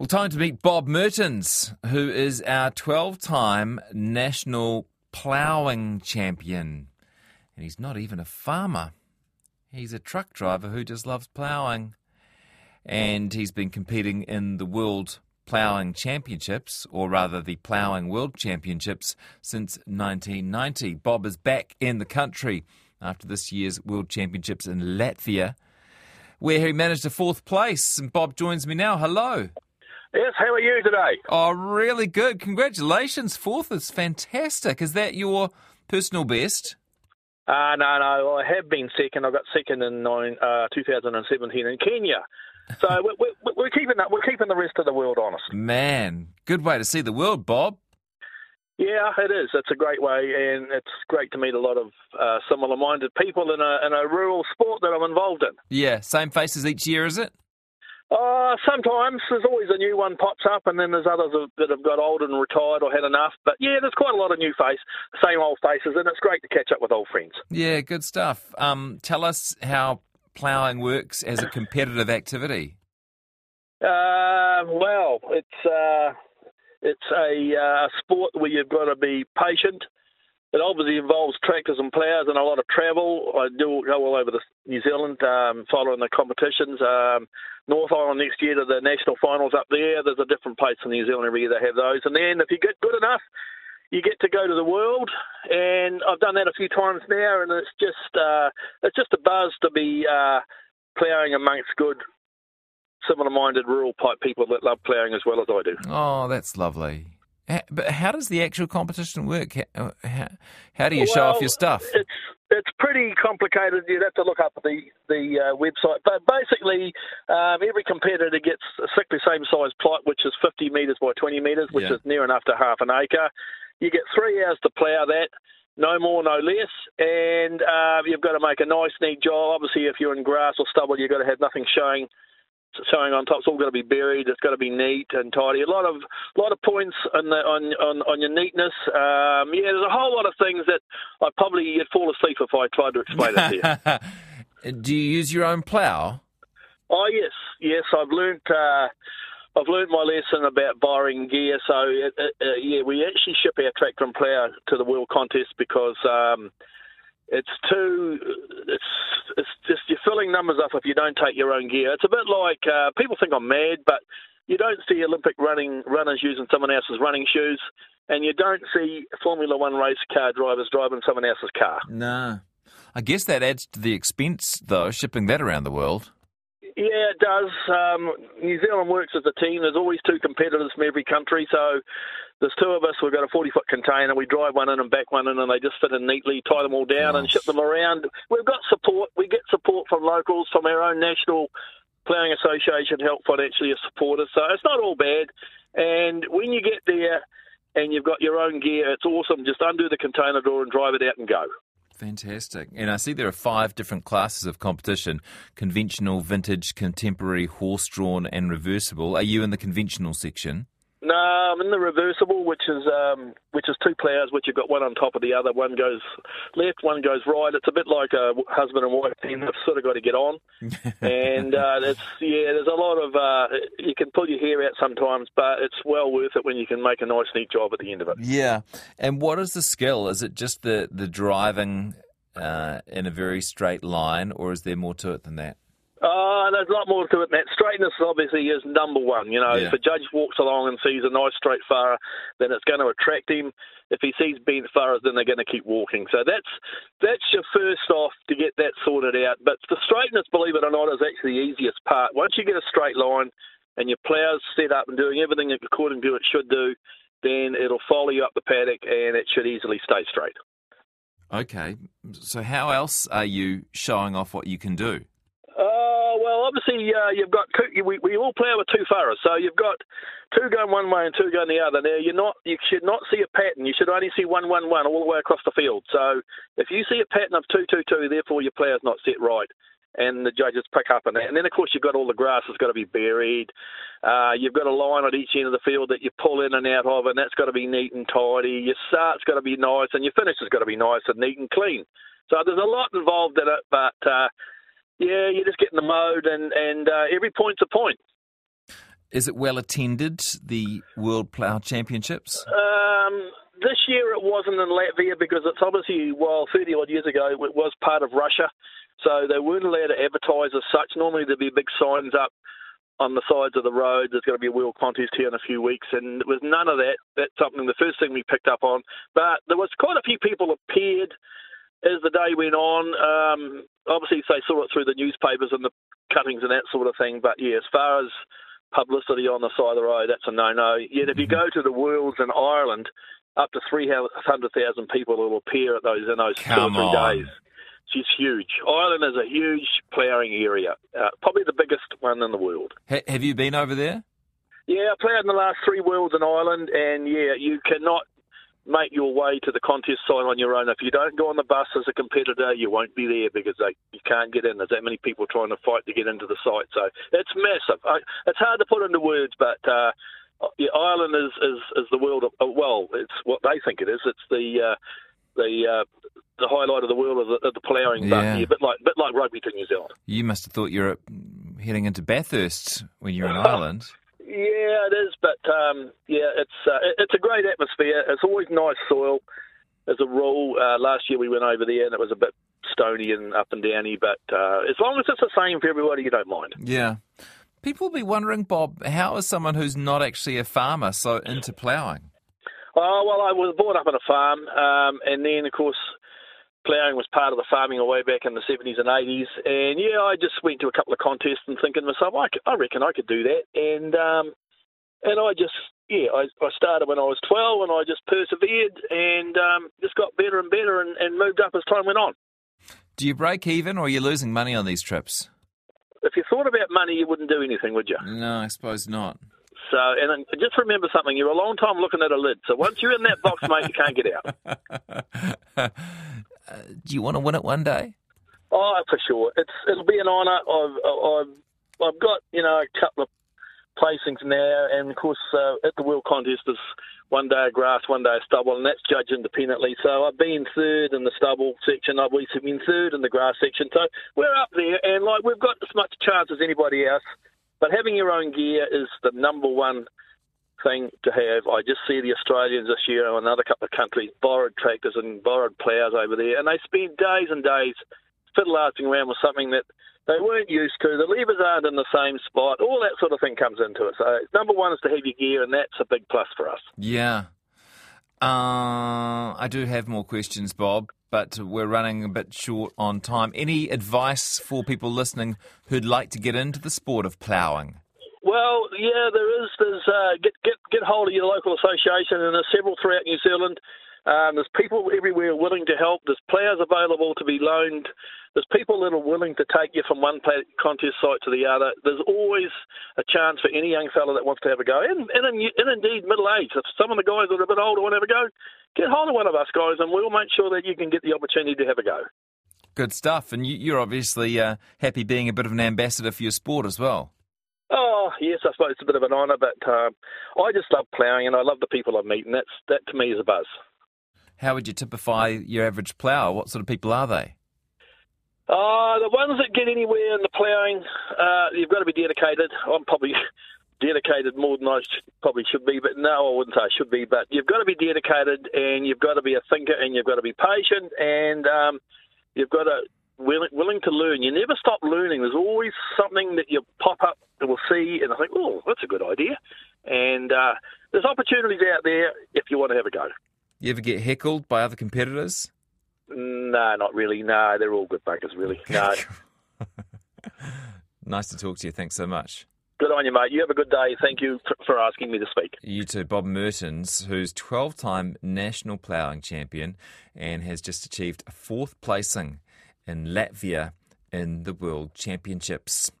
Well, time to meet Bob Mehrtens, who is our 12 time national ploughing champion. And he's not even a farmer, he's a truck driver who just loves ploughing. And he's been competing in the World Ploughing Championships, or rather the Ploughing World Championships, since 1990. Bob is back in the country after this year's World Championships in Latvia, where he managed a fourth place. And Bob joins me now. Hello. Yes, how are you today? Oh, really good. Congratulations. Fourth is fantastic. Is that your personal best? Uh, no, no, I have been second. I got second in nine, uh, 2017 in Kenya. So we're, we're, we're, keeping that. We're keeping the rest of the world honest. Man, good way to see the world, Bob. Yeah, it is. It's a great way, and it's great to meet a lot of uh, similar-minded people in a in a rural sport that I'm involved in. Yeah, same faces each year, is it? Uh, sometimes there's always a new one pops up, and then there's others that have got old and retired or had enough. But yeah, there's quite a lot of new face, same old faces, and it's great to catch up with old friends. Yeah, good stuff. Um, tell us how ploughing works as a competitive activity. Uh, well, it's uh, it's a uh, sport where you've got to be patient it obviously involves tractors and ploughs and a lot of travel. I do go all over the New Zealand um, following the competitions. Um, North Island next year to the national finals up there. There's a different place in New Zealand every year they have those. And then if you get good enough, you get to go to the world. And I've done that a few times now, and it's just uh, it's just a buzz to be uh, ploughing amongst good similar-minded rural type people that love ploughing as well as I do. Oh, that's lovely. But how does the actual competition work? How, how, how do you well, show off your stuff? It's it's pretty complicated. You'd have to look up the the uh, website. But basically, um, every competitor gets exactly the same size plot, which is 50 metres by 20 metres, which yeah. is near enough to half an acre. You get three hours to plough that. No more, no less, and uh, you've got to make a nice, neat job. Obviously, if you're in grass or stubble, you've got to have nothing showing showing on top. It's all got to be buried. It's got to be neat and tidy. A lot of lot of points on the, on, on on your neatness. Um, yeah, there's a whole lot of things that I probably would fall asleep if I tried to explain it to you. Do you use your own plough? Oh yes, yes. I've learnt. Uh, I've learned my lesson about borrowing gear. So uh, uh, yeah, we actually ship our tractor and plough to the world contest because. Um, it's too it's it's just you're filling numbers up if you don't take your own gear. It's a bit like uh, people think I'm mad, but you don't see Olympic running runners using someone else's running shoes, and you don't see Formula One race car drivers driving someone else's car. No, I guess that adds to the expense though, shipping that around the world. Yeah, it does. Um, New Zealand works as a team. There's always two competitors from every country, so there's two of us. We've got a 40 foot container. We drive one in and back one in, and they just fit in neatly, tie them all down, nice. and ship them around. We've got support. We get support from locals, from our own national ploughing association, help financially support us. So it's not all bad. And when you get there and you've got your own gear, it's awesome. Just undo the container door and drive it out and go. Fantastic. And I see there are five different classes of competition conventional, vintage, contemporary, horse drawn, and reversible. Are you in the conventional section? No, I'm in the reversible, which is um, which is two ploughs, which you've got one on top of the other. One goes left, one goes right. It's a bit like a husband and wife team. They've sort of got to get on, and uh, it's yeah. There's a lot of uh, you can pull your hair out sometimes, but it's well worth it when you can make a nice, neat job at the end of it. Yeah. And what is the skill? Is it just the the driving uh, in a very straight line, or is there more to it than that? Oh, there's a lot more to it that. Straightness obviously is number one. You know, yeah. if a judge walks along and sees a nice straight furrow, then it's going to attract him. If he sees bent furrows, then they're going to keep walking. So that's that's your first off to get that sorted out. But the straightness, believe it or not, is actually the easiest part. Once you get a straight line and your plough's set up and doing everything according to it should do, then it'll follow you up the paddock and it should easily stay straight. Okay, so how else are you showing off what you can do? Obviously uh, you've got we, we all play with two furrows, so you've got two going one way and two going the other. Now you're not you should not see a pattern. You should only see one one one all the way across the field. So if you see a pattern of two two two, therefore your player's not set right. And the judges pick up on that. And then, of course, you've got all the grass that's got to be buried. Uh, you've got a line at each end of the field that you pull in and out of, and that's got to be neat and tidy. Your start's got to be nice, and your finish has got to be nice and neat and clean. So there's a lot involved in it, but uh, yeah, you're just getting the mode, and and uh, every point's a point. Is it well attended, the World Plough Championships? Um, this year it wasn't in Latvia because it's obviously, well, 30 odd years ago, it was part of Russia. So they weren't allowed to advertise as such. Normally there'd be big signs up on the sides of the road. There's going to be a world contest here in a few weeks, and there was none of that. That's something the first thing we picked up on. But there was quite a few people appeared as the day went on. Um, obviously, they saw it through the newspapers and the cuttings and that sort of thing. But yeah, as far as publicity on the side of the road, that's a no-no. Yet if you mm-hmm. go to the Worlds in Ireland, up to 300,000 people will appear at those in those Come two or three on. days. She's huge. Ireland is a huge ploughing area, uh, probably the biggest one in the world. H- have you been over there? Yeah, I ploughed in the last three worlds in Ireland, and yeah, you cannot make your way to the contest site on your own. If you don't go on the bus as a competitor, you won't be there because they, you can't get in. There's that many people trying to fight to get into the site, so it's massive. I, it's hard to put into words, but uh, yeah, Ireland is, is, is the world. Of, well, it's what they think it is. It's the uh, the uh, the highlight of the world of the, of the ploughing yeah. a bit like bit like rugby to New Zealand. You must have thought you were heading into Bathurst when you were in Ireland. Yeah, it is, but um, yeah, it's uh, it's a great atmosphere. It's always nice soil. As a rule, uh, last year we went over there and it was a bit stony and up and downy, but uh, as long as it's the same for everybody, you don't mind. Yeah. People will be wondering, Bob, how is someone who's not actually a farmer so into ploughing? Oh, well, I was brought up on a farm, um, and then, of course, ploughing was part of the farming way back in the 70s and 80s. And yeah, I just went to a couple of contests and thinking to myself, I, I reckon I could do that. And um, and I just, yeah, I, I started when I was 12 and I just persevered and um, just got better and better and, and moved up as time went on. Do you break even or are you losing money on these trips? If you thought about money, you wouldn't do anything, would you? No, I suppose not. So, and just remember something: you're a long time looking at a lid. So once you're in that box, mate, you can't get out. Uh, do you want to win it one day? Oh, for sure. It's it'll be an honour. I've I've I've got you know a couple of placings now, and of course uh, at the World Contest there's one day of grass, one day of stubble, and that's judged independently. So I've been third in the stubble section. I've been third in the grass section. So we're up there, and like we've got as much chance as anybody else. But having your own gear is the number one thing to have. I just see the Australians this year and another couple of countries borrowed tractors and borrowed ploughs over there, and they spend days and days fiddle-arting around with something that they weren't used to. The levers aren't in the same spot. All that sort of thing comes into it. So number one is to have your gear, and that's a big plus for us. Yeah. Uh, I do have more questions, Bob, but we're running a bit short on time. Any advice for people listening who'd like to get into the sport of ploughing? Well, yeah, there is. There's uh, get get get hold of your local association, and there's several throughout New Zealand. Um, there's people everywhere willing to help. There's players available to be loaned. There's people that are willing to take you from one contest site to the other. There's always a chance for any young fella that wants to have a go, and, and, and indeed middle age. If some of the guys that are a bit older want to have a go, get hold of one of us guys, and we'll make sure that you can get the opportunity to have a go. Good stuff. And you, are obviously uh, happy being a bit of an ambassador for your sport as well. Oh yes, I suppose it's a bit of an honour, but um, I just love ploughing and I love the people I meet, and that's that to me is a buzz. How would you typify your average plougher? What sort of people are they? Uh, the ones that get anywhere in the ploughing, uh, you've got to be dedicated. I'm probably dedicated more than I sh- probably should be, but no, I wouldn't say I should be. But you've got to be dedicated, and you've got to be a thinker, and you've got to be patient, and um, you've got to willing, willing to learn. You never stop learning. There's always something that you pop up and will see, and I think, oh, that's a good idea. And uh, there's opportunities out there if you want to have a go. You ever get heckled by other competitors? No, not really. No, they're all good buggers, really. No. nice to talk to you. Thanks so much. Good on you, mate. You have a good day. Thank you for asking me to speak. You too, Bob Mehrtens, who's 12 time national ploughing champion and has just achieved a fourth placing in Latvia in the World Championships.